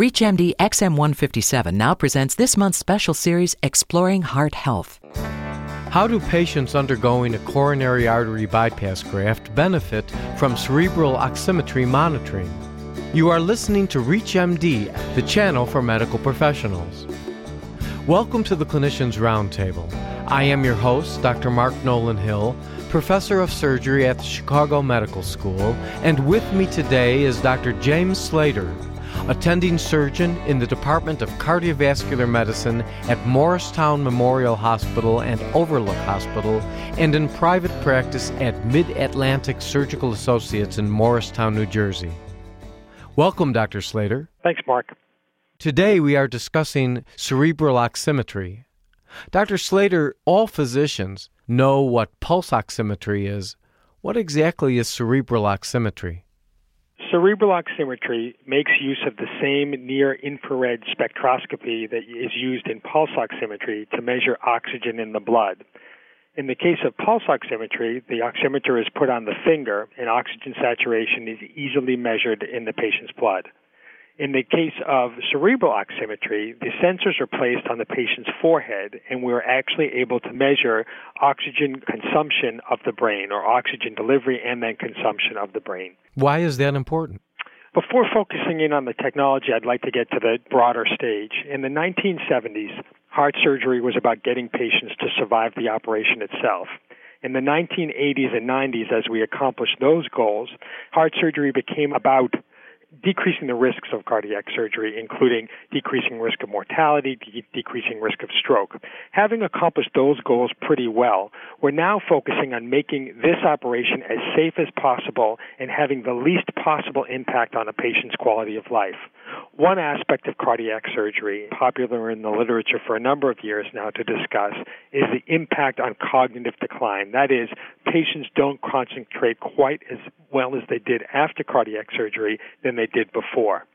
ReachMD XM157 now presents this month's special series Exploring Heart Health. How do patients undergoing a coronary artery bypass graft benefit from cerebral oximetry monitoring? You are listening to ReachMD, the channel for medical professionals. Welcome to the Clinicians Roundtable. I am your host, Dr. Mark Nolan Hill, professor of surgery at the Chicago Medical School, and with me today is Dr. James Slater, attending surgeon in the Department of Cardiovascular Medicine at Morristown Memorial Hospital and Overlook Hospital, and in private practice at Mid Atlantic Surgical Associates in Morristown, New Jersey. Welcome, Dr. Slater. Thanks, Mark. Today we are discussing cerebral oximetry. Dr. Slater, all physicians know what pulse oximetry is. What exactly is cerebral oximetry? Cerebral oximetry makes use of the same near infrared spectroscopy that is used in pulse oximetry to measure oxygen in the blood. In the case of pulse oximetry, the oximeter is put on the finger and oxygen saturation is easily measured in the patient's blood. In the case of cerebral oximetry, the sensors are placed on the patient's forehead, and we're actually able to measure oxygen consumption of the brain, or oxygen delivery and then consumption of the brain. Why is that important? Before focusing in on the technology, I'd like to get to the broader stage. In the 1970s, heart surgery was about getting patients to survive the operation itself. In the 1980s and 90s, as we accomplished those goals, heart surgery became about decreasing the risks of cardiac surgery, including decreasing risk of mortality, de- decreasing risk of stroke. Having accomplished those goals pretty well, we're now focusing on making this operation as safe as possible and having the least possible impact on a patient's quality of life. One aspect of cardiac surgery, popular in the literature for a number of years now to discuss, is the impact on cognitive decline. That is, patients don't concentrate quite as well as they did after cardiac surgery than they did before.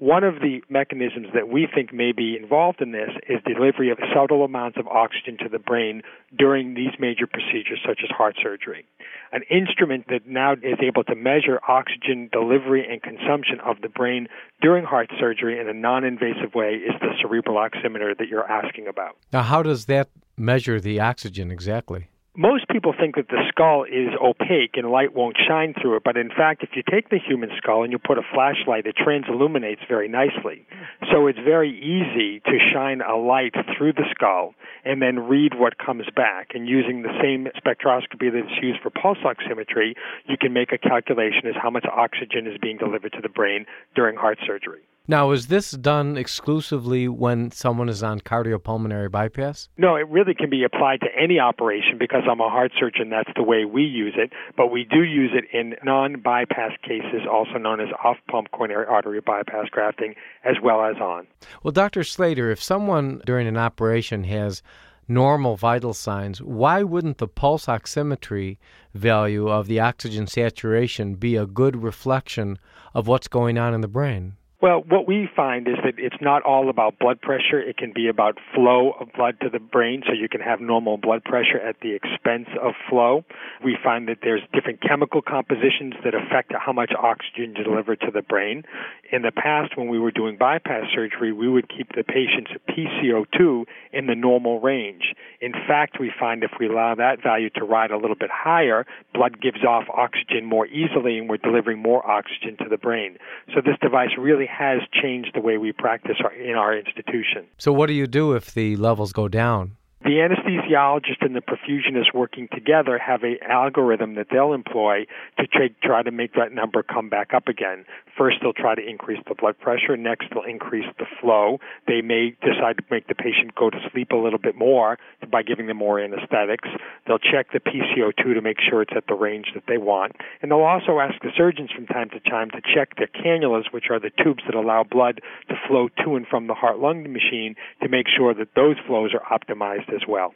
One of the mechanisms that we think may be involved in this is delivery of subtle amounts of oxygen to the brain during these major procedures, such as heart surgery. An instrument that now is able to measure oxygen delivery and consumption of the brain during heart surgery in a non invasive way is the cerebral oximeter that you're asking about. Now, how does that measure the oxygen exactly? Most people think that the skull is opaque and light won't shine through it, but in fact, if you take the human skull and you put a flashlight, it transilluminates very nicely. So it's very easy to shine a light through the skull and then read what comes back. And using the same spectroscopy that's used for pulse oximetry, you can make a calculation as how much oxygen is being delivered to the brain during heart surgery. Now, is this done exclusively when someone is on cardiopulmonary bypass? No, it really can be applied to any operation because I'm a heart surgeon. That's the way we use it. But we do use it in non bypass cases, also known as off pump coronary artery bypass grafting, as well as on. Well, Dr. Slater, if someone during an operation has normal vital signs, why wouldn't the pulse oximetry value of the oxygen saturation be a good reflection of what's going on in the brain? Well, what we find is that it's not all about blood pressure. It can be about flow of blood to the brain, so you can have normal blood pressure at the expense of flow. We find that there's different chemical compositions that affect how much oxygen you deliver to the brain. In the past, when we were doing bypass surgery, we would keep the patient's PCO2 in the normal range. In fact, we find if we allow that value to ride a little bit higher, blood gives off oxygen more easily and we're delivering more oxygen to the brain. So this device really has changed the way we practice our, in our institution. So, what do you do if the levels go down? The anesthesiologist and the perfusionist working together have an algorithm that they'll employ to try to make that number come back up again. First, they'll try to increase the blood pressure. Next, they'll increase the flow. They may decide to make the patient go to sleep a little bit more by giving them more anesthetics. They'll check the PCO2 to make sure it's at the range that they want. And they'll also ask the surgeons from time to time to check their cannulas, which are the tubes that allow blood to flow to and from the heart lung machine, to make sure that those flows are optimized as well.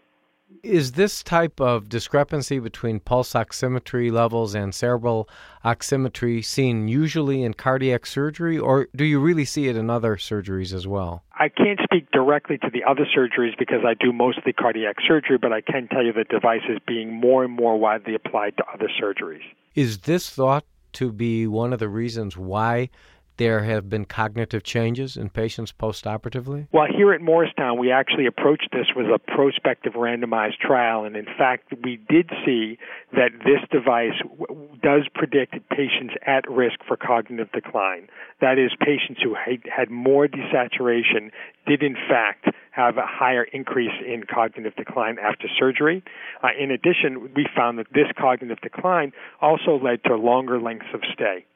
Is this type of discrepancy between pulse oximetry levels and cerebral oximetry seen usually in cardiac surgery, or do you really see it in other surgeries as well? I can't speak directly to the other surgeries because I do mostly cardiac surgery, but I can tell you the device is being more and more widely applied to other surgeries. Is this thought to be one of the reasons why there have been cognitive changes in patients postoperatively? Well, here at Morristown, we actually approached this with a prospective randomized trial, and in fact, we did see that this device does predict patients at risk for cognitive decline. That is, patients who had more desaturation did in fact have a higher increase in cognitive decline after surgery. Uh, in addition, we found that this cognitive decline also led to longer lengths of stay.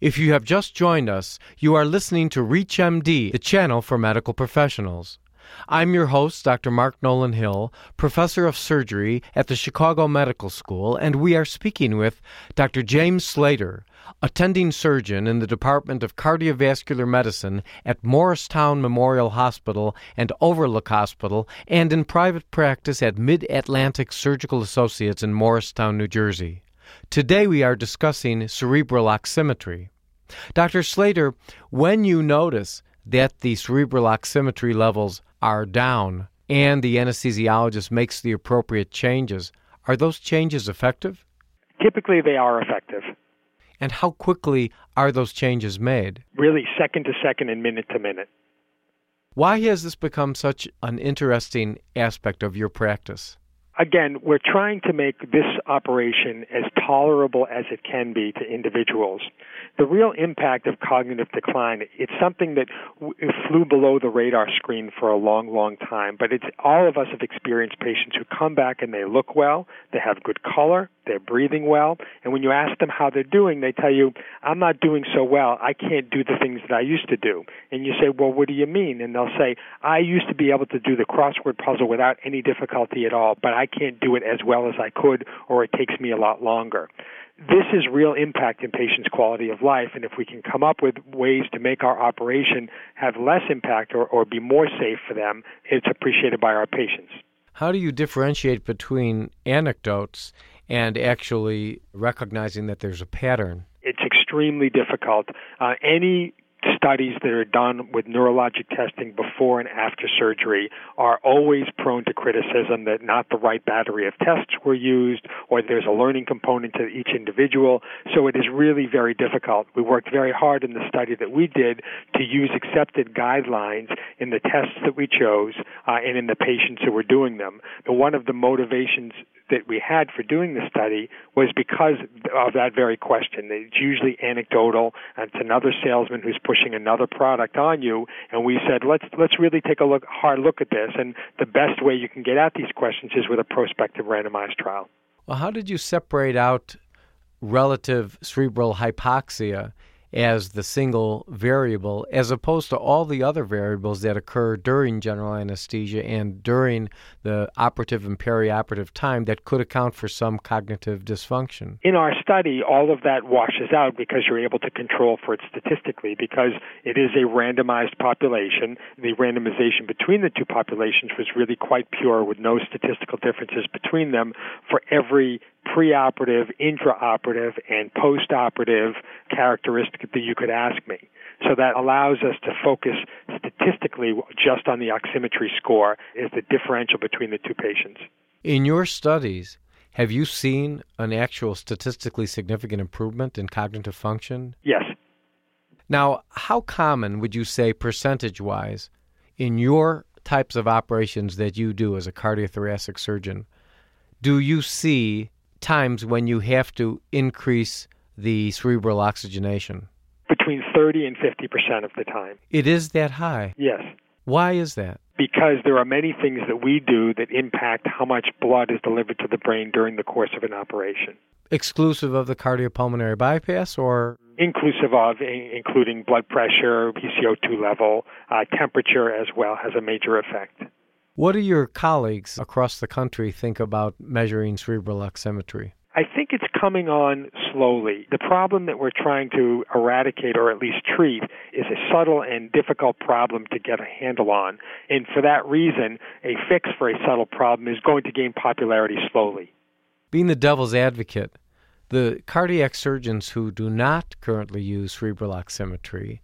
If you have just joined us, you are listening to ReachMD, the channel for medical professionals. I'm your host, Dr. Mark Nolan Hill, professor of surgery at the Chicago Medical School, and we are speaking with Dr. James Slater, attending surgeon in the Department of Cardiovascular Medicine at Morristown Memorial Hospital and Overlook Hospital, and in private practice at Mid Atlantic Surgical Associates in Morristown, New Jersey. Today we are discussing cerebral oximetry. Dr. Slater, when you notice that the cerebral oximetry levels are down and the anesthesiologist makes the appropriate changes, are those changes effective? Typically, they are effective. And how quickly are those changes made? Really, second to second and minute to minute. Why has this become such an interesting aspect of your practice? Again, we're trying to make this operation as tolerable as it can be to individuals. The real impact of cognitive decline, it's something that flew below the radar screen for a long, long time, but it's all of us have experienced patients who come back and they look well, they have good color, they're breathing well, and when you ask them how they're doing, they tell you, I'm not doing so well, I can't do the things that I used to do. And you say, well, what do you mean? And they'll say, I used to be able to do the crossword puzzle without any difficulty at all, but I can't do it as well as I could, or it takes me a lot longer this is real impact in patients' quality of life. And if we can come up with ways to make our operation have less impact or, or be more safe for them, it's appreciated by our patients. How do you differentiate between anecdotes and actually recognizing that there's a pattern? It's extremely difficult. Uh, any studies that are done with neurologic testing before and after surgery are always prone to criticism that not the right battery of tests were used or there's a learning component to each individual. So it is really very difficult. We worked very hard in the study that we did to use accepted guidelines in the tests that we chose uh, and in the patients who were doing them. But one of the motivations that we had for doing the study was because of that very question. It's usually anecdotal, and it's another salesman who's pushing another product on you. And we said, let's let's really take a look, hard look at this. And the best way you can get at these questions is with a prospective randomized trial. Well, how did you separate out relative cerebral hypoxia as the single variable, as opposed to all the other variables that occur during general anesthesia and during the operative and perioperative time that could account for some cognitive dysfunction. In our study, all of that washes out because you're able to control for it statistically because it is a randomized population. The randomization between the two populations was really quite pure with no statistical differences between them for every preoperative, intraoperative, and postoperative characteristic that you could ask me. So that allows us to focus statistically just on the oximetry score as the differential between the two patients. In your studies, have you seen an actual statistically significant improvement in cognitive function? Yes. Now, how common would you say percentage wise in your types of operations that you do as a cardiothoracic surgeon do you see times when you have to increase the cerebral oxygenation? Between 30 and 50% of the time. It is that high? Yes. Why is that? Because there are many things that we do that impact how much blood is delivered to the brain during the course of an operation. Exclusive of the cardiopulmonary bypass or? Inclusive of, including blood pressure, PCO2 level, uh, temperature as well has a major effect. What do your colleagues across the country think about measuring cerebral oximetry? I think it's coming on slowly. The problem that we're trying to eradicate or at least treat is a subtle and difficult problem to get a handle on. And for that reason, a fix for a subtle problem is going to gain popularity slowly. Being the devil's advocate, the cardiac surgeons who do not currently use cerebral oximetry,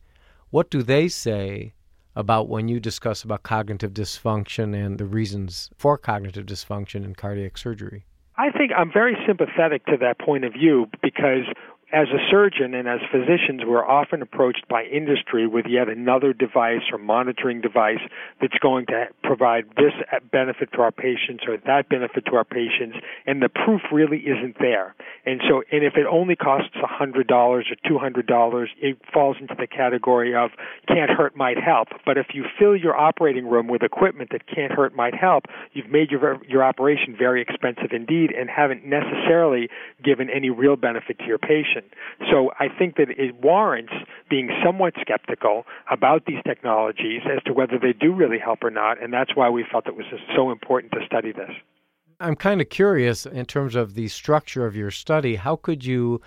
what do they say about when you discuss about cognitive dysfunction and the reasons for cognitive dysfunction in cardiac surgery? I think I'm very sympathetic to that point of view because as a surgeon and as physicians, we're often approached by industry with yet another device or monitoring device that's going to provide this benefit to our patients or that benefit to our patients, and the proof really isn't there. And so, and if it only costs $100 or $200, it falls into the category of can't hurt, might help. But if you fill your operating room with equipment that can't hurt, might help, you've made your, your operation very expensive indeed and haven't necessarily given any real benefit to your patient. So I think that it warrants being somewhat skeptical about these technologies as to whether they do really help or not, and that's why we felt it was so important to study this. I'm kind of curious in terms of the structure of your study. How could you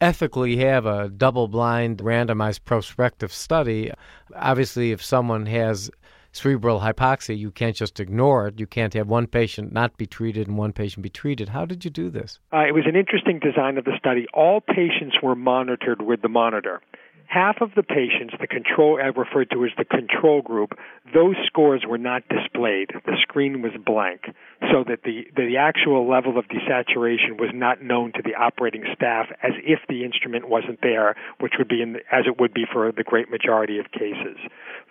ethically have a double blind randomized prospective study? Obviously, if someone has cerebral hypoxia, you can't just ignore it. You can't have one patient not be treated and one patient be treated. How did you do this? Uh, it was an interesting design of the study. All patients were monitored with the monitor half of the patients, the control I referred to as the control group, those scores were not displayed. The screen was blank, so that the the actual level of desaturation was not known to the operating staff as if the instrument wasn't there, which would be in, as it would be for the great majority of cases.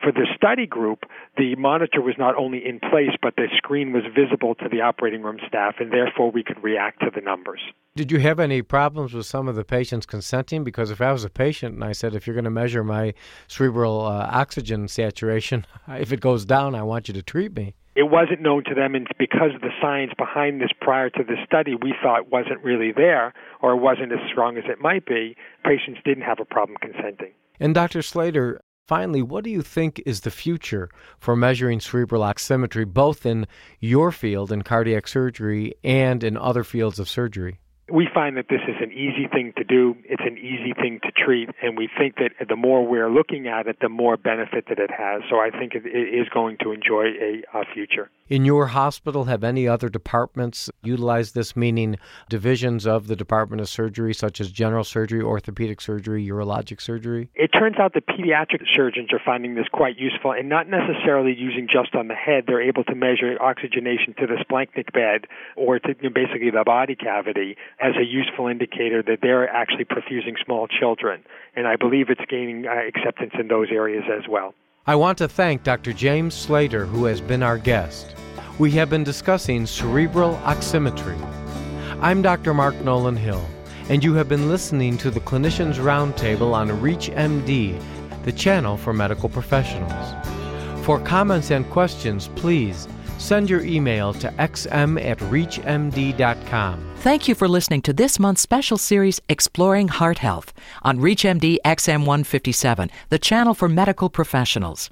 For the study group, the monitor was not only in place, but the screen was visible to the operating room staff, and therefore we could react to the numbers. Did you have any problems with some of the patients consenting? Because if I was a patient and I said, if you're going to measure my cerebral uh, oxygen saturation, if it goes down, I want you to treat me. It wasn't known to them, and because of the science behind this prior to the study we thought wasn't really there or wasn't as strong as it might be, patients didn't have a problem consenting. And Dr. Slater, finally, what do you think is the future for measuring cerebral oximetry, both in your field in cardiac surgery and in other fields of surgery? We find that this is an easy thing to do. It's an easy thing to treat, and we think that the more we're looking at it, the more benefit that it has. So I think it is going to enjoy a, a future. In your hospital, have any other departments utilized this, meaning divisions of the Department of Surgery, such as general surgery, orthopedic surgery, urologic surgery? It turns out that pediatric surgeons are finding this quite useful and not necessarily using just on the head. They're able to measure oxygenation to the splanchnic bed or to you know, basically the body cavity as a useful indicator that they're actually perfusing small children. And I believe it's gaining uh, acceptance in those areas as well. I want to thank Dr. James Slater, who has been our guest. We have been discussing cerebral oximetry. I'm Dr. Mark Nolan Hill, and you have been listening to the Clinicians Roundtable on ReachMD, the channel for medical professionals. For comments and questions, please send your email to xm at reachmd.com. Thank you for listening to this month's special series, Exploring Heart Health, on ReachMD XM157, the channel for medical professionals.